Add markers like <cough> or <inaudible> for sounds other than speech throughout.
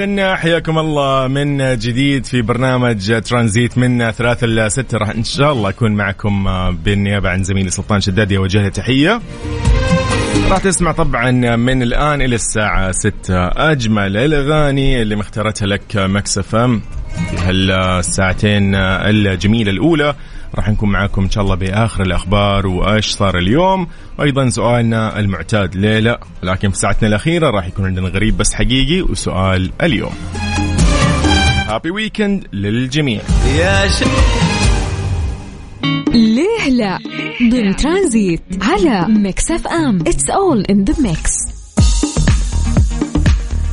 إذن حياكم الله من جديد في برنامج ترانزيت من ثلاثة إلى ستة. راح إن شاء الله أكون معكم بالنيابة عن زميلي سلطان شدادي أوجه له تحية. راح تسمع طبعا من الآن إلى الساعة ستة. أجمل الأغاني اللي مختارتها لك مكسف أم في هالساعتين الجميلة الأولى. راح نكون معاكم إن شاء الله بآخر الأخبار وايش صار اليوم. وأيضا سؤالنا المعتاد ليه لا لكن في ساعتنا الأخيرة راح يكون عندنا غريب بس حقيقي وسؤال اليوم. Happy weekend للجميع. يا. ليه لا؟ ضمن ترانزيت على Mix FM. It's all in the mix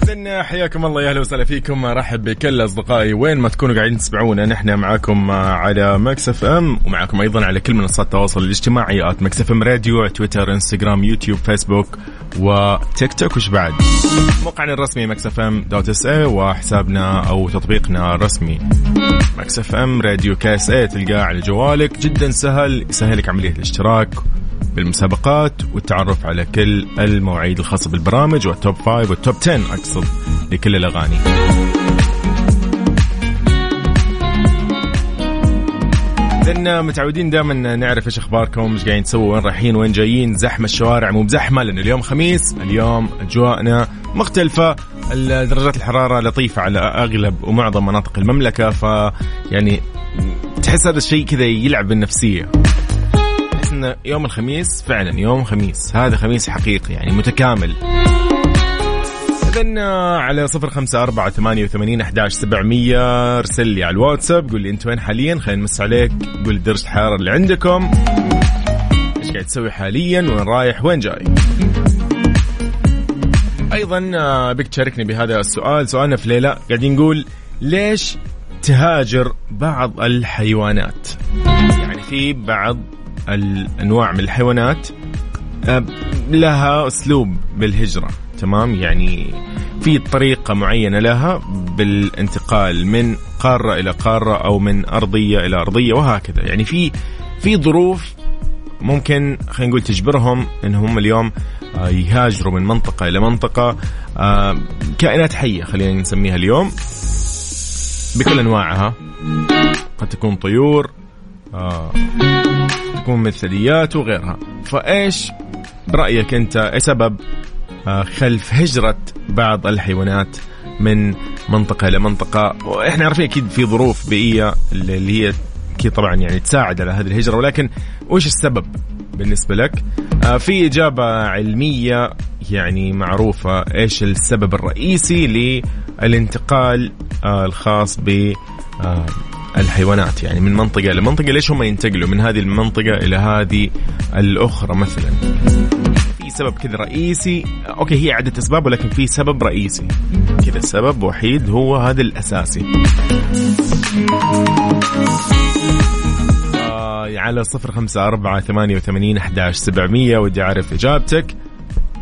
إذن حياكم الله يا أهلا وسهلا فيكم. رحب بكل أصدقائي. وين ما تكونوا قاعدين تسمعونا نحن معاكم على Mix FM ومعاكم أيضا على كل منصات التواصل الاجتماعي at Mix FM Radio تويتر إنستغرام يوتيوب فيسبوك وتيك توك. وش بعد؟ موقعنا الرسمي Mix FM dot SA وحسابنا أو تطبيقنا الرسمي Mix FM Radio KSA تلقاه على جوالك. جدا سهل يسهلك عملية الاشتراك. بالمسابقات والتعرف على كل المواعيد الخاصة بالبرامج وال top five وال top 10 أقصد لكل الأغاني. لأن متعودين دائما نعرف إيش أخباركم إيش قاعدين تسووا وين رايحين وين جايين. زحمة الشوارع مو بزحمة لأن اليوم خميس اليوم أجواءنا مختلفة درجات الحرارة لطيفة على أغلب ومعظم مناطق المملكة ف يعني تحس هذا الشيء كذا يلعب بالنفسية. إن يوم الخميس فعلا يوم خميس. هذا خميس حقيقي يعني متكامل. إذن على صفر خمسة أربعة ثمانية وثمانين أحداش سبعمية ارسل لي على الواتساب قول لي أنت وين حاليا؟ خلينا نمس عليك. قول لي درجة الحرارة اللي عندكم. إيش قاعد تسوي حاليا؟ وين رايح؟ وين جاي؟ أيضا بك تشاركني بهذا السؤال. سؤالنا في ليلة. قاعدين نقول ليش تهاجر بعض الحيوانات؟ يعني في بعض الأنواع من الحيوانات آه، لها أسلوب بالهجرة تمام؟ يعني في طريقة معينة لها بالانتقال من قارة إلى قارة أو من أرضية إلى أرضية وهكذا. يعني في في ظروف ممكن خلينا نقول تجبرهم إنهم اليوم آه، يهاجروا من منطقة إلى منطقة آه، كائنات حية خلينا نسميها اليوم. بكل أنواعها قد تكون طيور تكون من الثدييات وغيرها. فإيش برأيك أنت إيش سبب آه، خلف هجرة بعض الحيوانات من منطقة إلى منطقة؟ وإحنا عارفين أكيد في ظروف بيئية اللي هي أكيد طبعا يعني تساعد على هذه الهجرة ولكن وش السبب بالنسبة لك؟ آه، في إجابة علمية يعني معروفة إيش السبب الرئيسي للانتقال آه، الخاص ب الحيوانات يعني من منطقة إلى منطقة ليش هم ينتقلوا من هذه المنطقة إلى هذه الأخرى مثلا؟ في سبب كذا رئيسي أوكي هي عدة أسباب ولكن في سبب رئيسي. كذا السبب وحيد هو هذا الأساسي. آه على صفر خمسة أربعة ثمانية وثمانين أحداش سبعمية ودي أعرف إجابتك.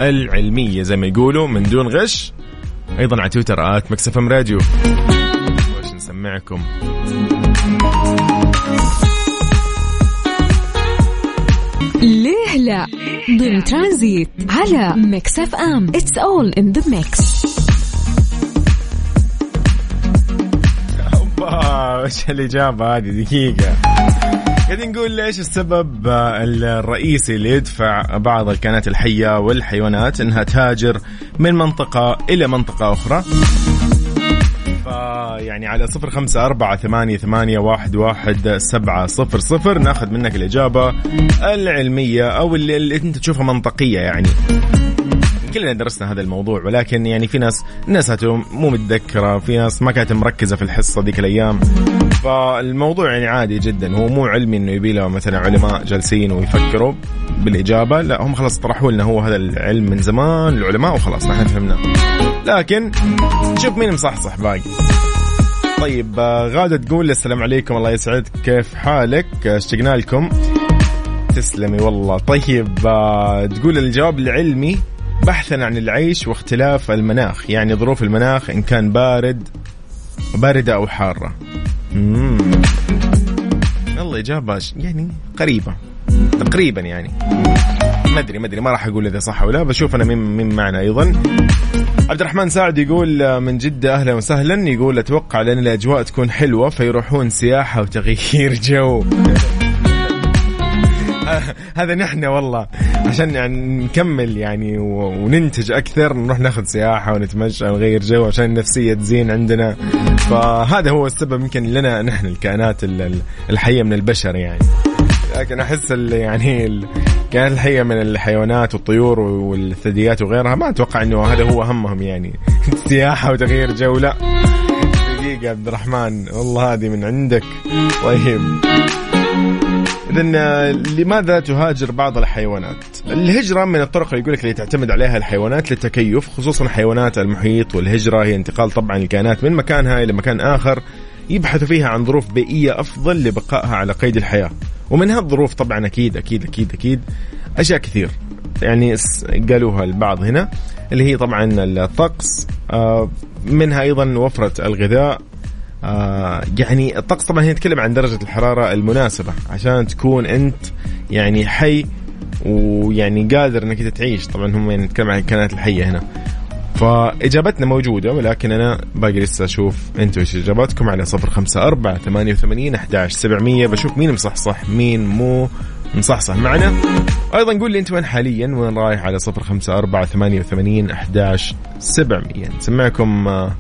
العلمية زي ما يقولوا من دون غش. أيضا على تويتر at Mix FM Radio. وش نسمعكم ليه لا؟ ضمن ترانزيت على Mix FM. It's all in the mix وش الإجابة هذه؟ دقيقة. قاعدين نقول ليش السبب الرئيسي اللي يدفع بعض الكائنات الحية والحيوانات إنها تهاجر من منطقة إلى منطقة أخرى؟ يعني على صفر خمسة أربعة ثمانية, ثمانية واحد, واحد سبعة صفر صفر ناخذ منك الإجابة العلمية أو اللي, اللي أنت تشوفها منطقية يعني. كلنا درسنا هذا الموضوع ولكن يعني في ناس نسته مو متذكرة في ناس ما كانت مركزة في الحصة ذيك الأيام. فالموضوع يعني عادي جدا هو مو علمي إنه يبي له مثلا علماء جالسين ويفكروا بالإجابة لا هم خلاص طرحوا لنا هو هذا العلم من زمان العلماء وخلاص نحن فهمناه لكن شوف مين مصحصح باقي. طيب غادة تقول السلام عليكم الله يسعدك كيف حالك؟ اشتقنا لكم. تسلمي والله. طيب تقول الجواب العلمي بحثا عن العيش واختلاف المناخ يعني ظروف المناخ إن كان بارد باردة أو حارة. مم. والله إجابة يعني قريبة. تقريبا يعني. ما أدري ما أدري ما راح أقول إذا صح ولا بشوف أنا مين مين معنا أيضا. عبد الرحمن سعد يقول من جدة أهلا وسهلا يقول أتوقع لأن الأجواء تكون حلوة فيروحون سياحة وتغيير جو. <laughs> هذا نحن والله. عشان يعني نكمل يعني وننتج أكثر نروح ناخذ سياحة ونتمشى ونغير جو عشان النفسية تزين عندنا. فهذا هو السبب يمكن لنا نحن الكائنات الحية من البشر يعني. لكن أحس يعني الكائنات الحية من الحيوانات والطيور والثدييات وغيرها ما أتوقع إنه هذا هو همهم يعني. <laughs> سياحة وتغيير جو لا. دقيقة عبد الرحمن والله هذه من عندك. طيب. إذا لماذا تهاجر بعض الحيوانات؟ الهجرة من الطرق اللي يقول لك اللي تعتمد عليها الحيوانات للتكيف خصوصا حيوانات المحيط والهجرة هي انتقال طبعا الكائنات من مكانها إلى مكان آخر يبحثوا فيها عن ظروف بيئية أفضل لبقائها على قيد الحياة ومن هالظروف طبعا أكيد أكيد أكيد أكيد أشياء كثير يعني قالوها البعض هنا اللي هي طبعا الطقس آه، منها أيضا وفرة الغذاء آه يعني الطقس طبعا هي نتكلم عن درجة الحرارة المناسبة عشان تكون أنت يعني حي ويعني قادر إنك تعيش. طبعا هم يعني نتكلم عن الكائنات الحية هنا. فإجابتنا موجودة ولكن أنا باقي لسه أشوف أنتم إيش إجاباتكم على صفر خمسة أربعة ثمانية وثمانين أحداش سبعمية. بشوف مين مصحصح مين مو مصحصح. معنا أيضا قول لي أنت وين حاليا؟ وين رايح على صفر خمسة أربعة ثمانية وثمانين أحداش سبعمية؟ نسمعكم آه،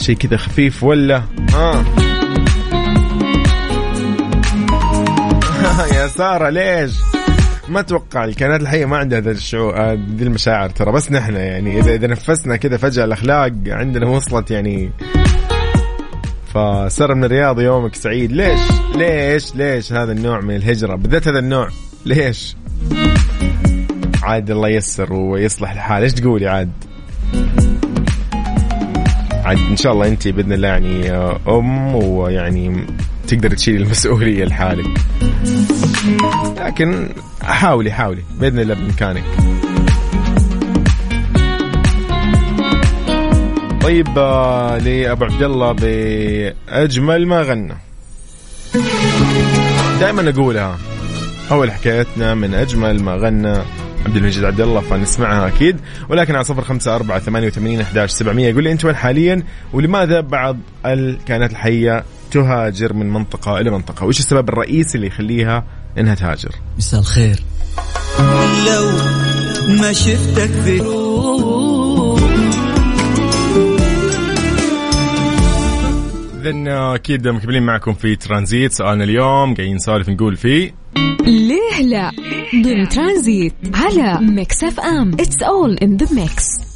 شيء كذا خفيف ولا؟ ها؟ <laughs> يا سارة ليش؟ ما أتوقع الكائنات الحية ما عندها هذا الشعور هذه آه، المشاعر ترى بس نحن يعني اذا إذا نفسنا كذا فجأة الأخلاق عندنا وصلت يعني. فسر من الرياض يومك سعيد. ليش؟ ليش؟ ليش هذا النوع من الهجرة؟ بالذات هذا النوع. ليش؟ عاد الله ييسر ويصلح الحال. إيش تقولي عاد؟ إن شاء الله انت بإذن الله يعني آه، أم ويعني تقدر تشيل المسؤولية لحالك. لكن حاولي حاولي بإذن الله بإمكانك. طيب آه، لأبو عبد الله بأجمل ما غنى. دائما أقولها أول حكايتنا من أجمل ما غنى. عبد المجيد عبد الله فنسمعها أكيد. ولكن على صفر خمسة أربعة ثمانية وثمانين أحداش سبعمية. يقول لي أنت وين حاليا؟ ولماذا بعض الكائنات الحية تهاجر من منطقة إلى منطقة؟ وإيش السبب الرئيسي اللي يخليها إنها تهاجر؟ مساء الخير. لو ما شفتك في اذا أكيد مكملين معكم في ترانزيت. سؤالنا اليوم قاعدين نسولف نقول فيه ليه لا؟ ضمن ترانزيت على Mix FM. It's all in the mix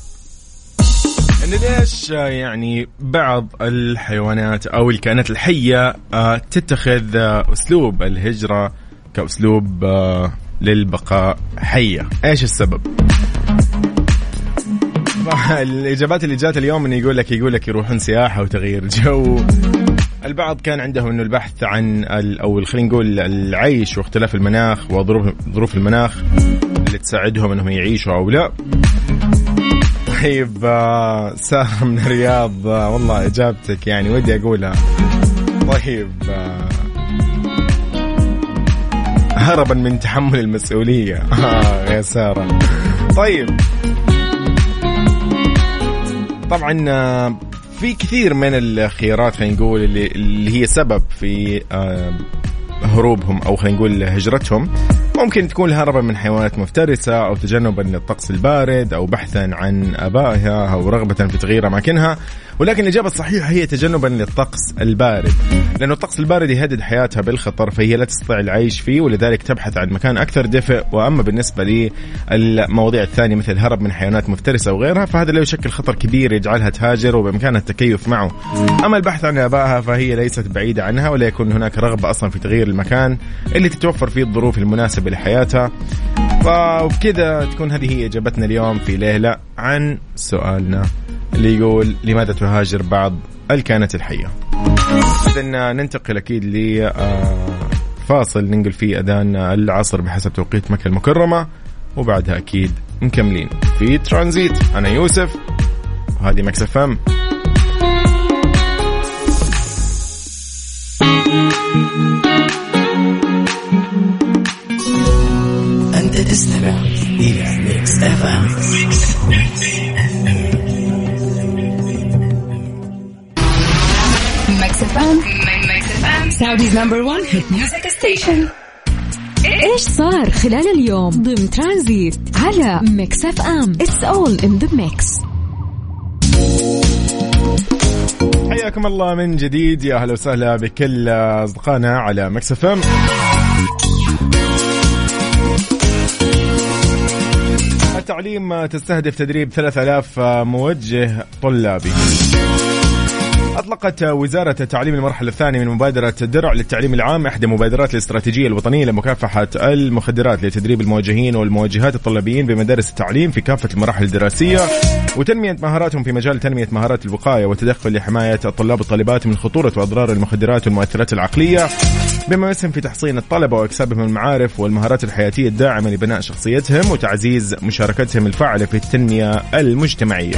ليش يعني بعض الحيوانات أو الكائنات الحية آه، تتخذ أسلوب الهجرة كأسلوب آه، للبقاء حية؟ إيش السبب؟ <laughs> الإجابات اللي جات اليوم انه يقول لك يقول لك يروحون سياحة وتغيير جو. البعض كان عندهم إنه البحث عن أو خلينا نقول العيش واختلاف المناخ وظروف ظروف المناخ اللي تساعدهم إنهم يعيشوا أو لا. طيب آه، سارة من الرياض آه، والله إجابتك يعني ودي أقولها. طيب آه، هربا من تحمل المسؤولية. <laughs> آه يا سارة. طيب. طبعا في كثير من الخيارات خلينا نقول اللي, اللي هي سبب في آه، هروبهم أو خلينا نقول هجرتهم. ممكن تكون الهربة من حيوانات مفترسة أو تجنبا للطقس البارد أو بحثا عن آبائها أو رغبة في تغيير أماكنها. ولكن الإجابة الصحيحة هي تجنبا للطقس البارد. لأن الطقس البارد يهدد حياتها بالخطر فهي لا تستطيع العيش فيه ولذلك تبحث عن مكان أكثر دفء. وأما بالنسبة للمواضيع الثانية مثل الهرب من حيوانات مفترسة وغيرها فهذا لا يشكل خطر كبير يجعلها تهاجر وبإمكانها التكيف معه. أما البحث عن آبائها فهي ليست بعيدة عنها ولا يكون هناك رغبة أصلا في تغيير المكان اللي تتوفر فيه الظروف المناسبة لحياتها. وبكذا تكون هذه هي إجابتنا اليوم في ليلة عن سؤالنا اللي يقول لماذا تهاجر بعض الكائنات الحية؟ إذن ننتقل أكيد ل فاصل ننقل فيه أذان العصر بحسب توقيت مكة المكرمة وبعدها أكيد مكملين في ترانزيت. أنا يوسف وهذه Mix FM. أنت تستمع إلى ميكس اف ام Mix FM Mix FM Saudi's number 1 hit music station إيش صار خلال اليوم ضمن ترانزيت على Mix FM it's all in the mix حياكم الله من جديد. يا أهلا وسهلا بكل أصدقائنا على Mix FM التعليم تستهدف تدريب 3000 موجه طلابي. أطلقت وزارة التعليم المرحلة الثانية من مبادرة درع للتعليم العام إحدى مبادرات الاستراتيجية الوطنية لمكافحة المخدرات لتدريب الموجهين والموجهات الطلابيين بمدارس التعليم في كافة المراحل الدراسية. وتنمية مهاراتهم في مجال تنمية مهارات الوقاية والتدخل لحماية الطلاب والطالبات من خطورة وأضرار المخدرات والمؤثرات العقلية. بما يسهم في تحصين الطلبة وإكسابهم المعارف والمهارات الحياتية الداعمة لبناء شخصيتهم وتعزيز مشاركتهم الفاعلة في التنمية المجتمعية.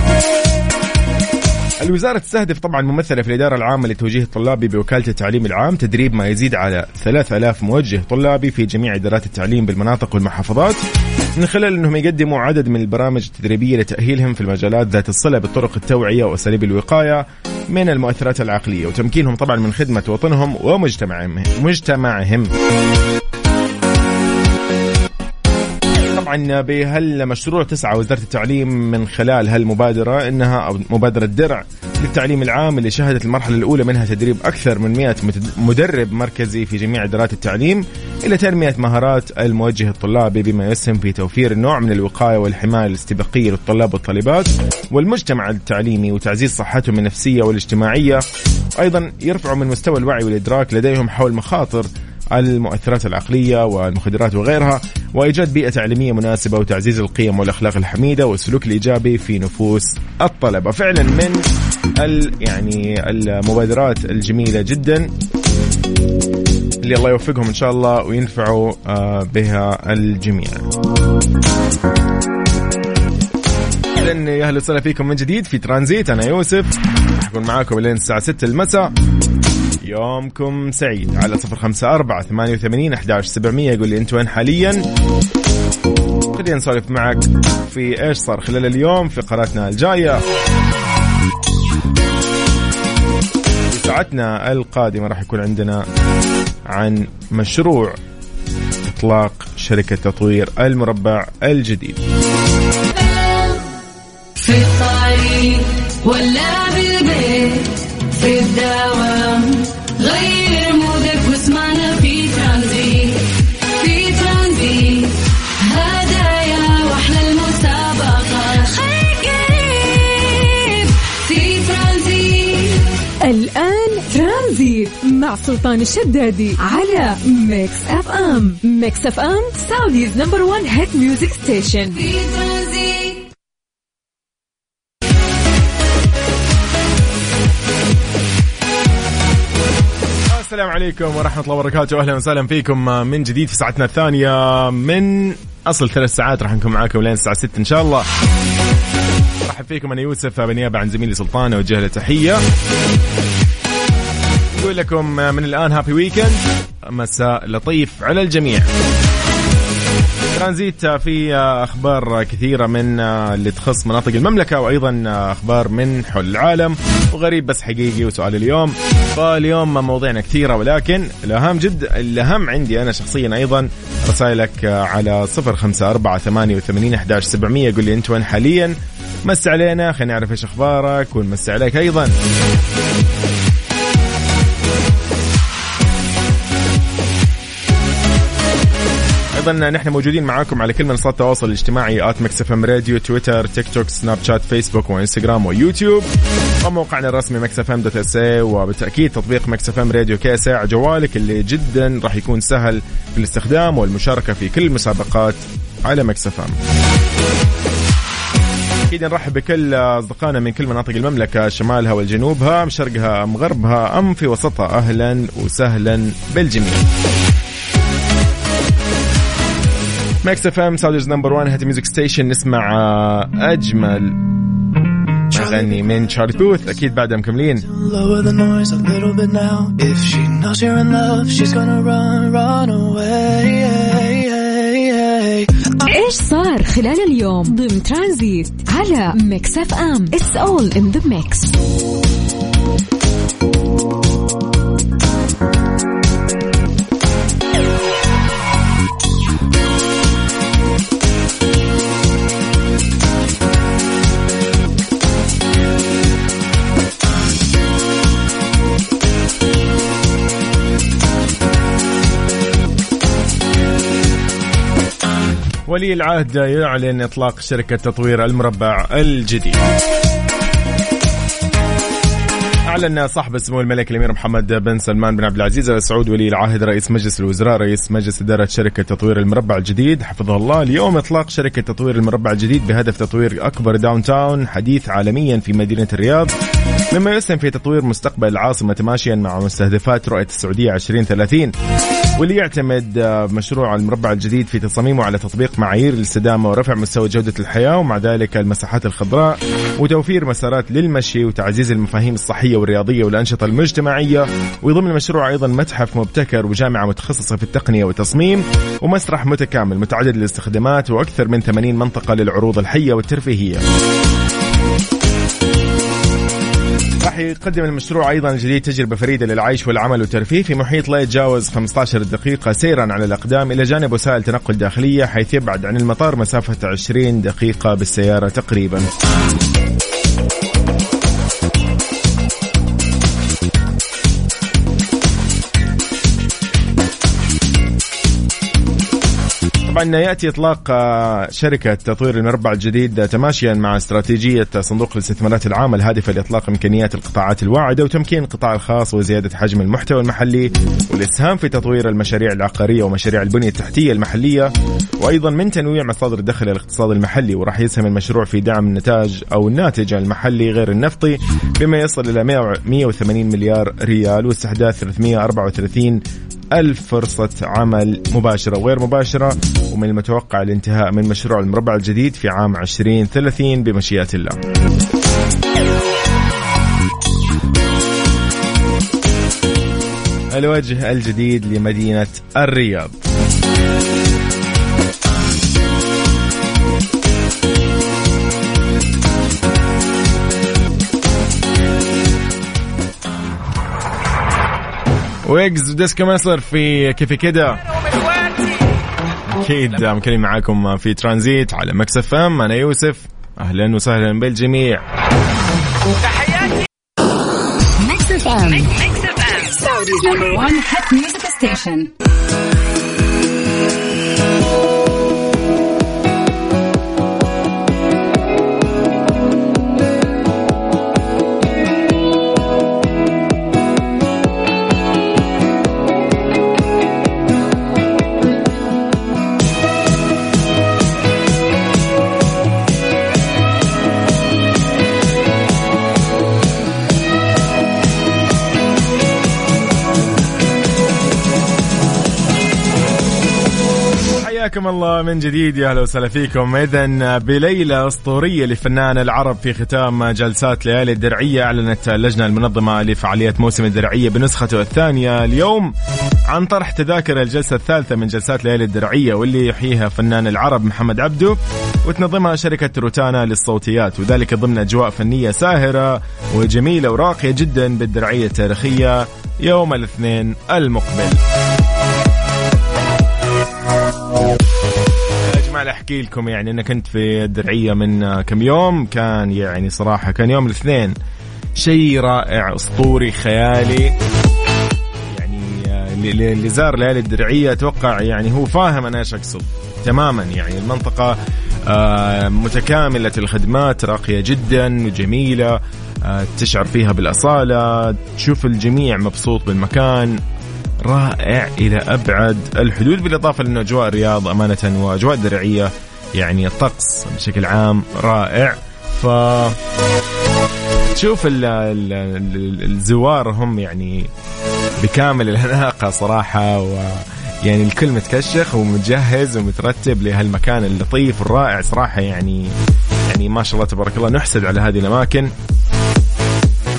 الوزارة تستهدف طبعا ممثلة في الإدارة العامة لتوجيه الطلابي بوكالة التعليم العام. تدريب ما يزيد على 3000 موجه طلابي في جميع إدارات التعليم بالمناطق والمحافظات. من خلال أنهم يقدموا عدد من البرامج التدريبية لتأهيلهم في المجالات ذات الصلة بطرق التوعية وأساليب الوقاية من المؤثرات العقلية وتمكينهم طبعا من خدمة وطنهم ومجتمعهم مجتمعهم. طبعا بهالمشروع تسعى وزارة التعليم من خلال هالمبادرة إنها أو مبادرة درع للتعليم العام اللي شهدت المرحلة الأولى منها تدريب أكثر من 100 مدرب مركزي في جميع إدارات التعليم إلى تنمية مهارات الموجه الطلابي بما يسهم في توفير النوع من الوقاية والحماية الاستباقية للطلاب والطالبات والمجتمع التعليمي وتعزيز صحتهم النفسية والاجتماعية. أيضا يرفعوا من مستوى الوعي والإدراك لديهم حول مخاطر المؤثرات العقلية والمخدرات وغيرها وإيجاد بيئة تعليمية مناسبة وتعزيز القيم والأخلاق الحميدة والسلوك الإيجابي في نفوس الطلبة. فعلا من ال يعني المبادرات الجميلة جدا اللي الله يوفقهم إن شاء الله وينفعوا آه، بها الجميع. أهلا يا أهلا وسهلا فيكم من جديد في ترانزيت. أنا يوسف اكون معاكم لين الساعة 6 المساء. يومكم سعيد. على صفر خمسة أربعة ثمانية وثمانين أحداش سبعمية يقول لي أنت وين حاليا؟ خلينا نسولف معك في إيش صار خلال اليوم في قناتنا الجاية. ساعتنا القادمة راح يكون عندنا عن مشروع إطلاق شركة تطوير المربع الجديد. في الطريق ولا ترانزيت مع سلطان الشدادي على Mix FM Mix FM Saudi's number 1 hit music station السلام عليكم ورحمة الله وبركاته. أهلا وسهلا فيكم من جديد في ساعتنا الثانية من أصل ثلاث ساعات. راح نكون معاكم لين الساعة 6 إن شاء الله. أرحب فيكم أنا يوسف بالنيابة عن زميلي سلطان أوجه له تحية. نقول لكم من الآن هابي ويكند مساء لطيف على الجميع. ترانزيت في أخبار كثيرة من اللي تخص مناطق المملكة وأيضا أخبار من حول العالم. وغريب بس حقيقي وسؤال اليوم. فاليوم مواضيعنا كثيرة ولكن الأهم جد الأهم عندي أنا شخصيا أيضا رسائلك على وثمانين أحداش سبعمية. قول لي أنت وين حاليا. مس علينا خلينا نعرف إيش أخبارك ونمس عليك أيضا. أيضا نحن موجودين معاكم على كل منصات التواصل الاجتماعي at Mix FM Radio تويتر تيك توك سناب شات فيسبوك وإنستغرام ويوتيوب. وموقعنا الرسمي Mix FM dot SA وبالتأكيد تطبيق Mix FM Radio KSA على جوالك اللي جدا راح يكون سهل في الاستخدام والمشاركة في كل المسابقات على Mix FM. أكيد نرحب بكل أصدقائنا من كل مناطق المملكة شمالها وجنوبها ام شرقها ام غربها أم في وسطها أهلا وسهلا بالجميع. Mix FM Saudi's number 1 hit music station نسمع آه، أجمل أغاني من تشارلي بوث أكيد بعدها مكملين Lower the noise a little bit now. If she knows you're in love, she's gonna run, run away. إيش صار خلال اليوم ضمن ترانزيت على Mix FM it's all in the mix ولي العهد يعلن إطلاق شركة تطوير المربع الجديد. أعلن صاحب السمو الملكي الأمير محمد بن سلمان بن عبد العزيز آل سعود ولي العهد رئيس مجلس الوزراء رئيس مجلس إدارة شركة تطوير المربع الجديد. حفظه الله اليوم إطلاق شركة تطوير المربع الجديد بهدف تطوير أكبر downtown حديث عالميا في مدينة الرياض. مما يسهم في تطوير مستقبل العاصمة تماشيا مع مستهدفات رؤية السعودية 2030 <laughs> واللي يعتمد مشروع المربع الجديد في تصاميمه على تطبيق معايير الاستدامة ورفع مستوى جودة الحياة ومع ذلك المساحات الخضراء وتوفير مسارات للمشي وتعزيز المفاهيم الصحية والرياضية والأنشطة المجتمعية ويضم المشروع أيضا متحف مبتكر وجامعة متخصصة في التقنية والتصميم ومسرح متكامل متعدد الاستخدامات وأكثر من 80 منطقة للعروض الحية والترفيهية. راح يقدم المشروع أيضا الجديد تجربة فريدة للعيش والعمل والترفيه في محيط لا يتجاوز 15 دقيقة سيرا على الأقدام إلى جانب وسائل تنقل داخلية حيث يبعد عن المطار مسافة 20 دقيقة بالسيارة تقريبا. طبعا يأتي إطلاق آه، شركة تطوير المربع الجديد تماشيا مع استراتيجية صندوق الاستثمارات العامه الهادفة لإطلاق إمكانيات القطاعات الواعدة وتمكين القطاع الخاص وزيادة حجم المحتوى المحلي والإسهام في تطوير المشاريع العقارية ومشاريع البنية التحتية المحلية. وأيضا من تنويع مصادر الدخل للاقتصاد المحلي وراح يسهم المشروع في دعم النتاج أو الناتج المحلي غير النفطي بما يصل إلى 180 مليار ريال واستحداث 334 ألف فرصة عمل مباشرة وغير مباشرة. ومن المتوقع الانتهاء من مشروع المربع الجديد في عام 2030 بمشيئة الله. الوجه الجديد لمدينة الرياض. ويجز وديسكو مصر في كيف كده؟ أكيد مكملين معاكم في ترانزيت على Mix FM. أنا يوسف. أهلا وسهلا بالجميع. Mix FM. Saudi's number one hit music station. حياكم الله من جديد يا أهلا وسهلا فيكم. اذا بليلة أسطورية لفنان العرب في ختام جلسات ليالي الدرعية. أعلنت اللجنة المنظمة لفعاليات موسم الدرعية بنسخته الثانية اليوم عن طرح تذاكر الجلسة الثالثة من جلسات ليالي الدرعية واللي يحييها فنان العرب محمد عبده وتنظمها شركة روتانا للصوتيات. وذلك ضمن أجواء فنية ساهرة وجميلة وراقية جدا بالدرعية التاريخية يوم الاثنين المقبل. جماعة أحكي لكم يعني أنا كنت في الدرعية من كم يوم كان يعني صراحة كان يوم الاثنين شيء رائع أسطوري خيالي. يعني اللي اللي زار ليالي الدرعية أتوقع يعني هو فاهم أنا إيش أقصد تماما. يعني المنطقة آه، متكاملة الخدمات راقية جدا وجميله آه، تشعر فيها بالأصالة تشوف الجميع مبسوط بالمكان. رائع إلى أبعد الحدود بالإضافة لأنه أجواء الرياض أمانة وأجواء درعية يعني الطقس بشكل عام رائع. ف تشوف ال ال ال الزوار هم يعني بكامل الأناقة صراحة و يعني الكل متكشخ ومتجهز ومترتب لهالمكان اللطيف الرائع صراحة يعني يعني ما شاء الله تبارك الله نحسد على هذه الأماكن.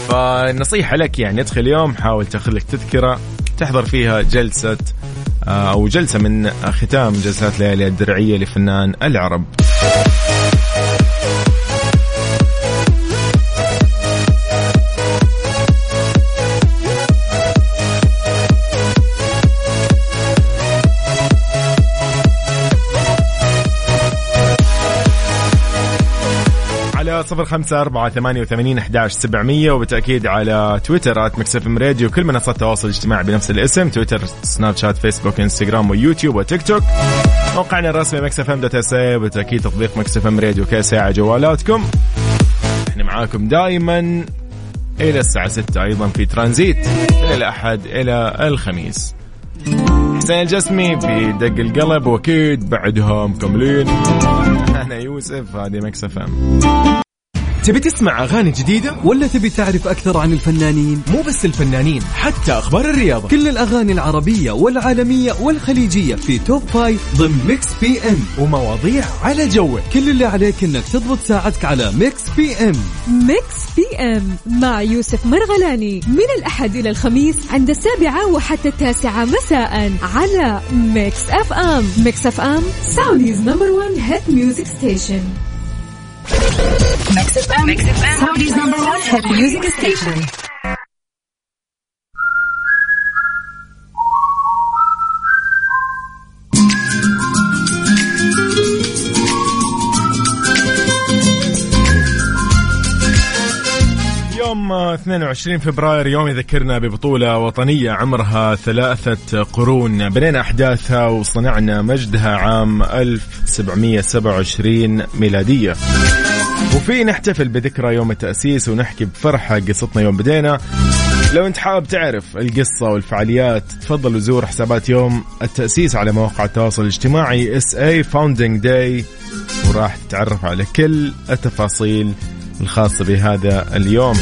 فالنصيحه لك يعني ادخل اليوم حاول تاخذ لك تذكرة. تحضر فيها جلسة آه، أو جلسة من ختام جلسات ليالي الدرعية لفنان العرب. صفر خمسة أربعة ثمانية وثمانين أحداش سبعمية وبالتأكيد على تويتر at Mix FM Radio. كل منصات التواصل الاجتماعي بنفس الاسم تويتر سناب شات فيسبوك إنستغرام ويوتيوب وتيك توك. موقعنا الرسمي Mix FM dot SA وبالتأكيد تطبيق Mix FM Radio KSA على جوالاتكم. إحنا معاكم دائما إلى الساعة 6 أيضا في ترانزيت من الأحد إلى الخميس. حسين الجسمي في دق القلب وأكيد بعدها مكملين أنا يوسف هذه Mix FM. تبي تسمع أغاني جديدة؟ ولا تبي تعرف أكثر عن الفنانين؟ مو بس الفنانين حتى أخبار الرياضة. كل الأغاني العربية والعالمية والخليجية في top five ضمن Mix FM ومواضيع على جوك. كل اللي عليك إنك تضبط ساعتك على Mix FM Mix FM مع يوسف مرغلاني. من الأحد إلى الخميس عند السابعة وحتى التاسعة مساء على Mix FM Mix FM Saudi's number one hit music station Mix Saudi's number music station يوم 22 فبراير يوم يذكرنا ببطولة وطنية عمرها ثلاثة قرون. بنينا أحداثها وصنعنا مجدها عام 1727 ميلادية. وفي نحتفل بذكرى يوم التأسيس ونحكي بفرحة قصتنا يوم بدينا. لو انت حابب تعرف القصة والفعاليات تفضل وزور حسابات يوم التأسيس على مواقع التواصل الاجتماعي SA Founding Day وراح تتعرف على كل التفاصيل الخاصة بهذا اليوم.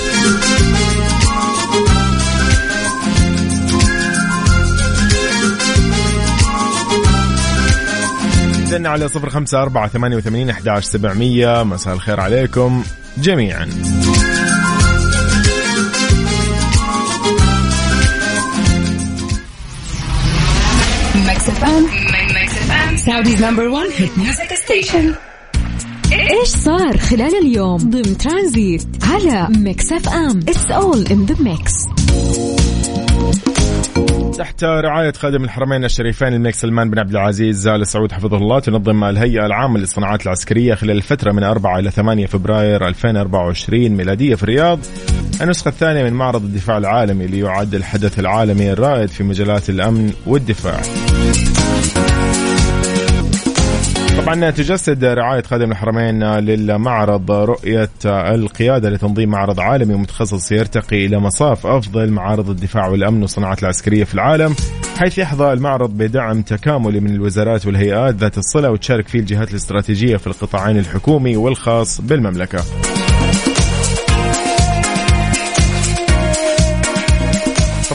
إذن على صفر خمسة أربعة ثمانية وثمانين أحداش سبعمية. مساء الخير عليكم جميعا. Mix FM Mix FM Saudi's number 1 hit music station إيش صار خلال اليوم؟ ضمن ترانزيت على Mix FM it's all in the mix تحت رعاية خادم الحرمين الشريفين الملك سلمان بن عبد العزيز آل سعود حفظه الله تنظم الهيئة العامة للصناعات العسكرية خلال الفترة من 4 إلى 8 فبراير 2024 ميلادية في الرياض. النسخة الثانية من معرض الدفاع العالمي ليعد الحدث العالمي الرائد في مجالات الأمن والدفاع. طبعا تجسد رعاية خادم الحرمين للمعرض رؤية القيادة لتنظيم معرض عالمي متخصص يرتقي إلى مصاف أفضل معارض الدفاع والأمن والصناعات العسكرية في العالم حيث يحظى المعرض بدعم تكاملي من الوزارات والهيئات ذات الصلة وتشارك فيه الجهات الاستراتيجية في القطاعين الحكومي والخاص بالمملكة.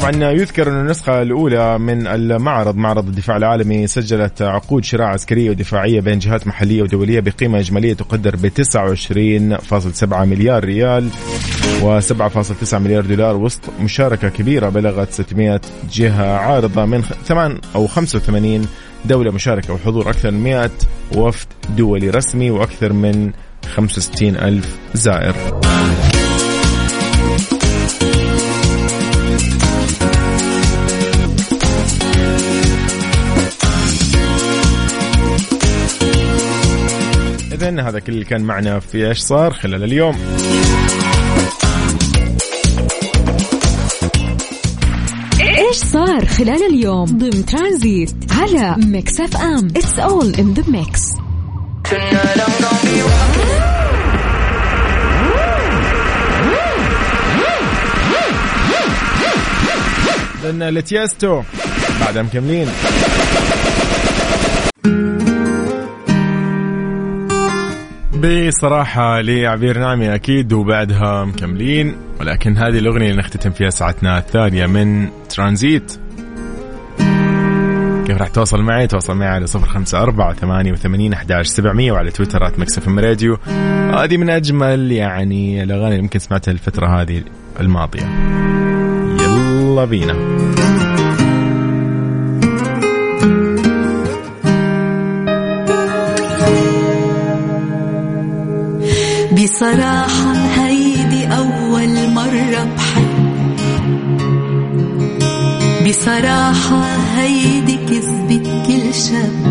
طبعا يذكر أن النسخة الأولى من المعرض معرض الدفاع العالمي سجلت عقود شراء عسكرية ودفاعية بين جهات محلية ودولية بقيمة إجمالية تقدر ب 29.7 مليار ريال و7.9 مليار دولار وسط مشاركة كبيرة بلغت 600 جهة عارضة من 8 أو 85 دولة مشاركة وحضور أكثر من 100 وفد دولي رسمي وأكثر من 65 ألف زائر. إذن هذا كل اللي كان معنا في إيش صار خلال اليوم. إيش صار خلال اليوم؟ ضمن ترانزيت على Mix FM. It's all in the mix لأن لتيستو بعدها مكملين بصراحة لعبير نعمي أكيد وبعدها مكملين ولكن هذه الأغنية اللي نختتم فيها ساعتنا الثانية من ترانزيت. كيف راح تواصل معي؟ تواصل معي على صفر خمسة أربعة ثمانية وثمانين أحداش سبعمية وعلى تويترات مكسف ام راديو هذه من أجمل يعني الأغاني اللي ممكن سمعتها الفترة هذه الماضية. يلا بينا. بصراحة هيدي أول مرة بحب. بصراحة هيدي كذبة كل شب.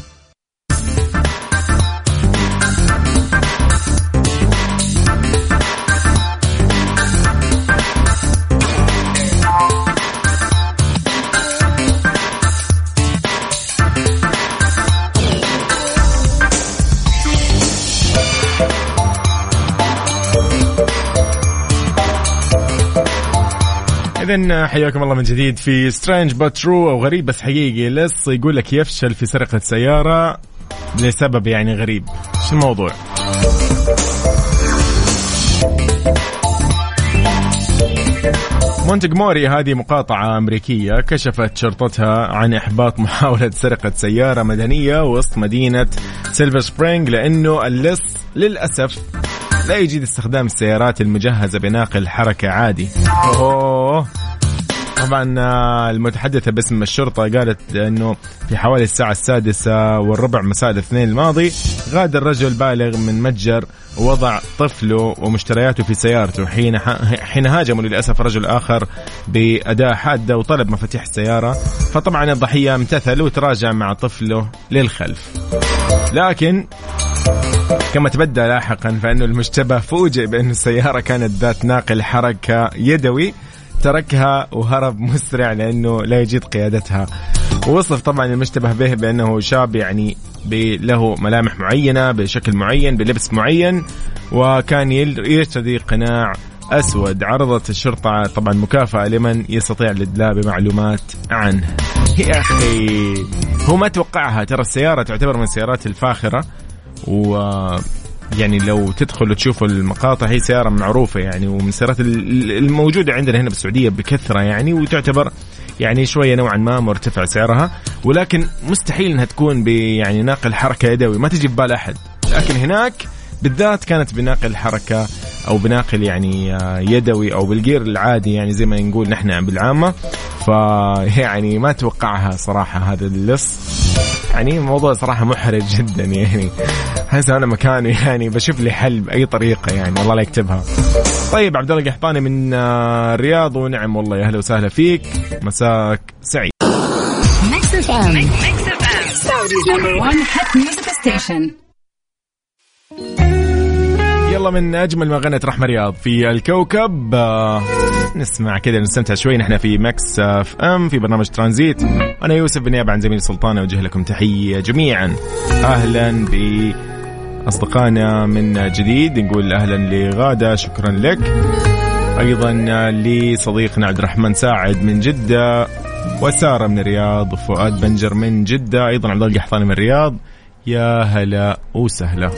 اذا حياكم الله من جديد في strange but true أو غريب بس حقيقي. لص يقول لك يفشل في سرقة سيارة لسبب يعني غريب. شو الموضوع؟ مونتجمري هذه مقاطعة أمريكية كشفت شرطتها عن إحباط محاولة سرقة سيارة مدنية وسط مدينة سيلفر سبرينج لأنه اللص للأسف لا يجيد استخدام السيارات المجهزة بناقل حركة عادي. أوه. طبعا آه، المتحدثة باسم الشرطة قالت إنه في حوالي الساعة السادسة والربع مساء الاثنين الماضي غادر رجل بالغ من متجر ووضع طفله ومشترياته في سيارته. حين حين هاجموا للأسف رجل آخر باداء حادة وطلب مفاتيح السيارة. فطبعا الضحية امتثل وتراجع مع طفله للخلف. لكن كما تبدى لاحقا فانه المشتبه فوجئ بأن السيارة كانت ذات ناقل حركة يدوي تركها وهرب مسرع لأنه لا يجيد قيادتها. ووصف طبعا المشتبه به بأنه شاب يعني له ملامح معينة بشكل معين بلبس معين وكان يرتدي قناع أسود. عرضت الشرطة طبعا مكافأة لمن يستطيع الإدلاء بمعلومات عنه. يا أخي هو ما توقعها؟ ترى السيارة تعتبر من السيارات الفاخرة. و يعني لو تدخل وتشوف المقاطع هي سيارة معروفة يعني ومن السيارات الموجودة عندنا هنا بالسعودية بكثرة يعني وتعتبر يعني شوية نوعا ما مرتفع سعرها ولكن مستحيل إنها تكون يعني ناقل حركة يدوي ما تجي ببال أحد. لكن هناك بالذات كانت بناقل حركة أو بناقل يعني آه، يدوي أو بالجير العادي يعني زي ما نقول نحن بالعامة. فيعني <laughs> ما توقعها صراحة هذا اللص. يعني موضوع صراحة محرج جدا يعني. احس أنا مكانه يعني بشوف لي حل بأي طريقة يعني الله لا يكتبها. طيب عبد الله قحطاني من آه، الرياض ونعم والله يا أهلا وسهلا فيك. مساك سعيد. Mix FM. Mix FM Saudi's number 1 hit music station يلا من أجمل ما غنت رحمة رياض في الكوكب آه نسمع كذا نستمتع شوي. نحن في Mix FM في برنامج ترانزيت. أنا يوسف بالنيابه عن زميلي سلطان أوجه لكم تحية جميعا. أهلا ب اصدقائنا من جديد نقول أهلا لغادة شكرا لك. أيضا لصديقنا عبد الرحمن ساعد من جدة وسارة من الرياض وفؤاد بنجر من جدة أيضا عبد القحطاني من الرياض. يا هلا وسهلا.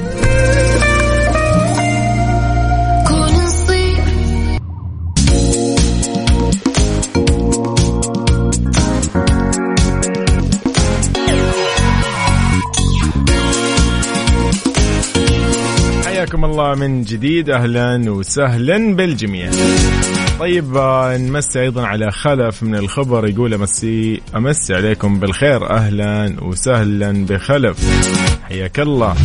الله من جديد أهلا وسهلا بالجميع. طيب آه، نمسي أيضا على خلف من الخبر يقول أمسي أمسي عليكم بالخير أهلا وسهلا بخلف حياك الله.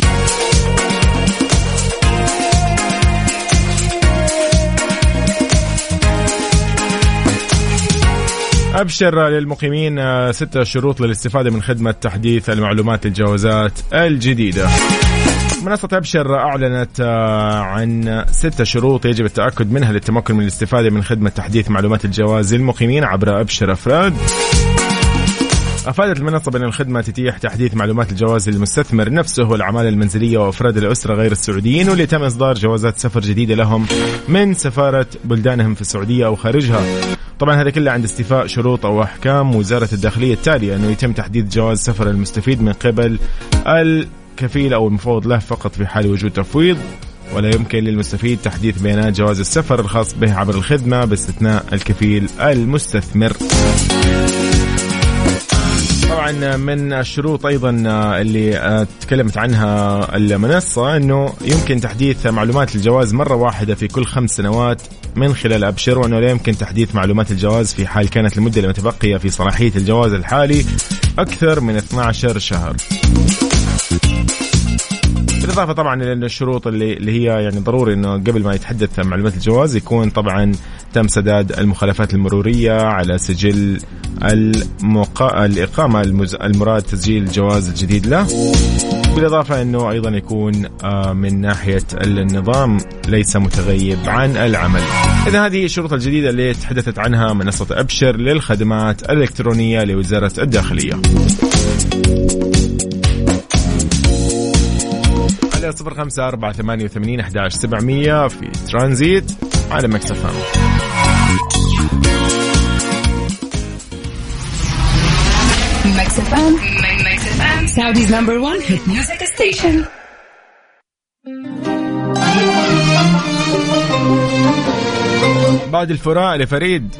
أبشر للمقيمين آه، ستة شروط للاستفادة من خدمة تحديث المعلومات الجوازات الجديدة منصة أبشر أعلنت آه، عن ستة شروط يجب التأكد منها للتمكن من الاستفادة من خدمة تحديث معلومات الجواز للمقيمين عبر أبشر أفراد. أفادت المنصة بأن الخدمة تتيح تحديث معلومات الجواز للمستثمر نفسه والعمالة المنزلية وأفراد الأسرة غير السعوديين واللي تم إصدار جوازات سفر جديدة لهم من سفارة بلدانهم في السعودية أو خارجها. طبعا هذا كله عند استيفاء شروط أو أحكام وزارة الداخلية التالية أنه يتم تحديد جواز سفر المستفيد من قبل الكفيل أو المفوض له فقط في حال وجود تفويض ولا يمكن للمستفيد تحديث بيانات جواز السفر الخاص به عبر الخدمة باستثناء الكفيل المستثمر طبعا من الشروط أيضا اللي تكلمت عنها المنصة إنه يمكن تحديث معلومات الجواز مرة واحدة في كل خمس سنوات من خلال أبشر وإنه لا يمكن تحديث معلومات الجواز في حال كانت المده المتبقيه في صلاحية الجواز الحالي أكثر من 12 شهر. بالإضافة طبعا إلى الشروط اللي اللي هي يعني ضروري إنه قبل ما يتحدث معلومات الجواز يكون طبعا تم سداد المخالفات المرورية على سجل المقا... الإقامة المز... المراد تسجيل الجواز الجديد له بالإضافة إنه أيضا يكون آه، من ناحية النظام ليس متغيب عن العمل. إذا هذه الشروط الجديدة اللي تحدثت عنها منصة أبشر للخدمات الإلكترونية لوزارة الداخلية. على صفر خمسة أربعة ثمانية وثمانين أحداش سبعمية في ترانزيت على FM. Mix FM. Saudi's number one hit music station. بعد الفراق لفريد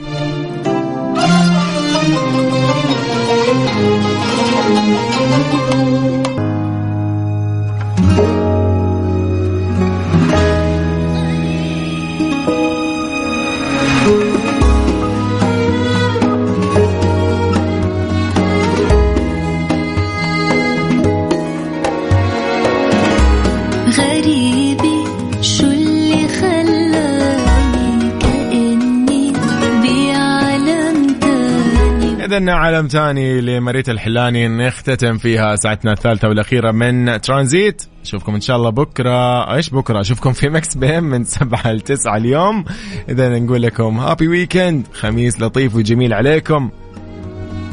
إذا عالم تاني لمريت الحلاني نختتم فيها ساعتنا الثالثة والأخيرة من ترانزيت. أشوفكم إن شاء الله بكرة. إيش بكرة؟ أشوفكم في Mix FM من سبعة لتسعة اليوم. إذا نقول لكم happy weekend خميس لطيف وجميل عليكم.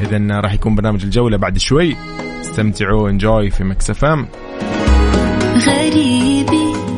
إذا راح يكون برنامج الجولة بعد شوي. استمتعوا enjoy في Mix FM غريبي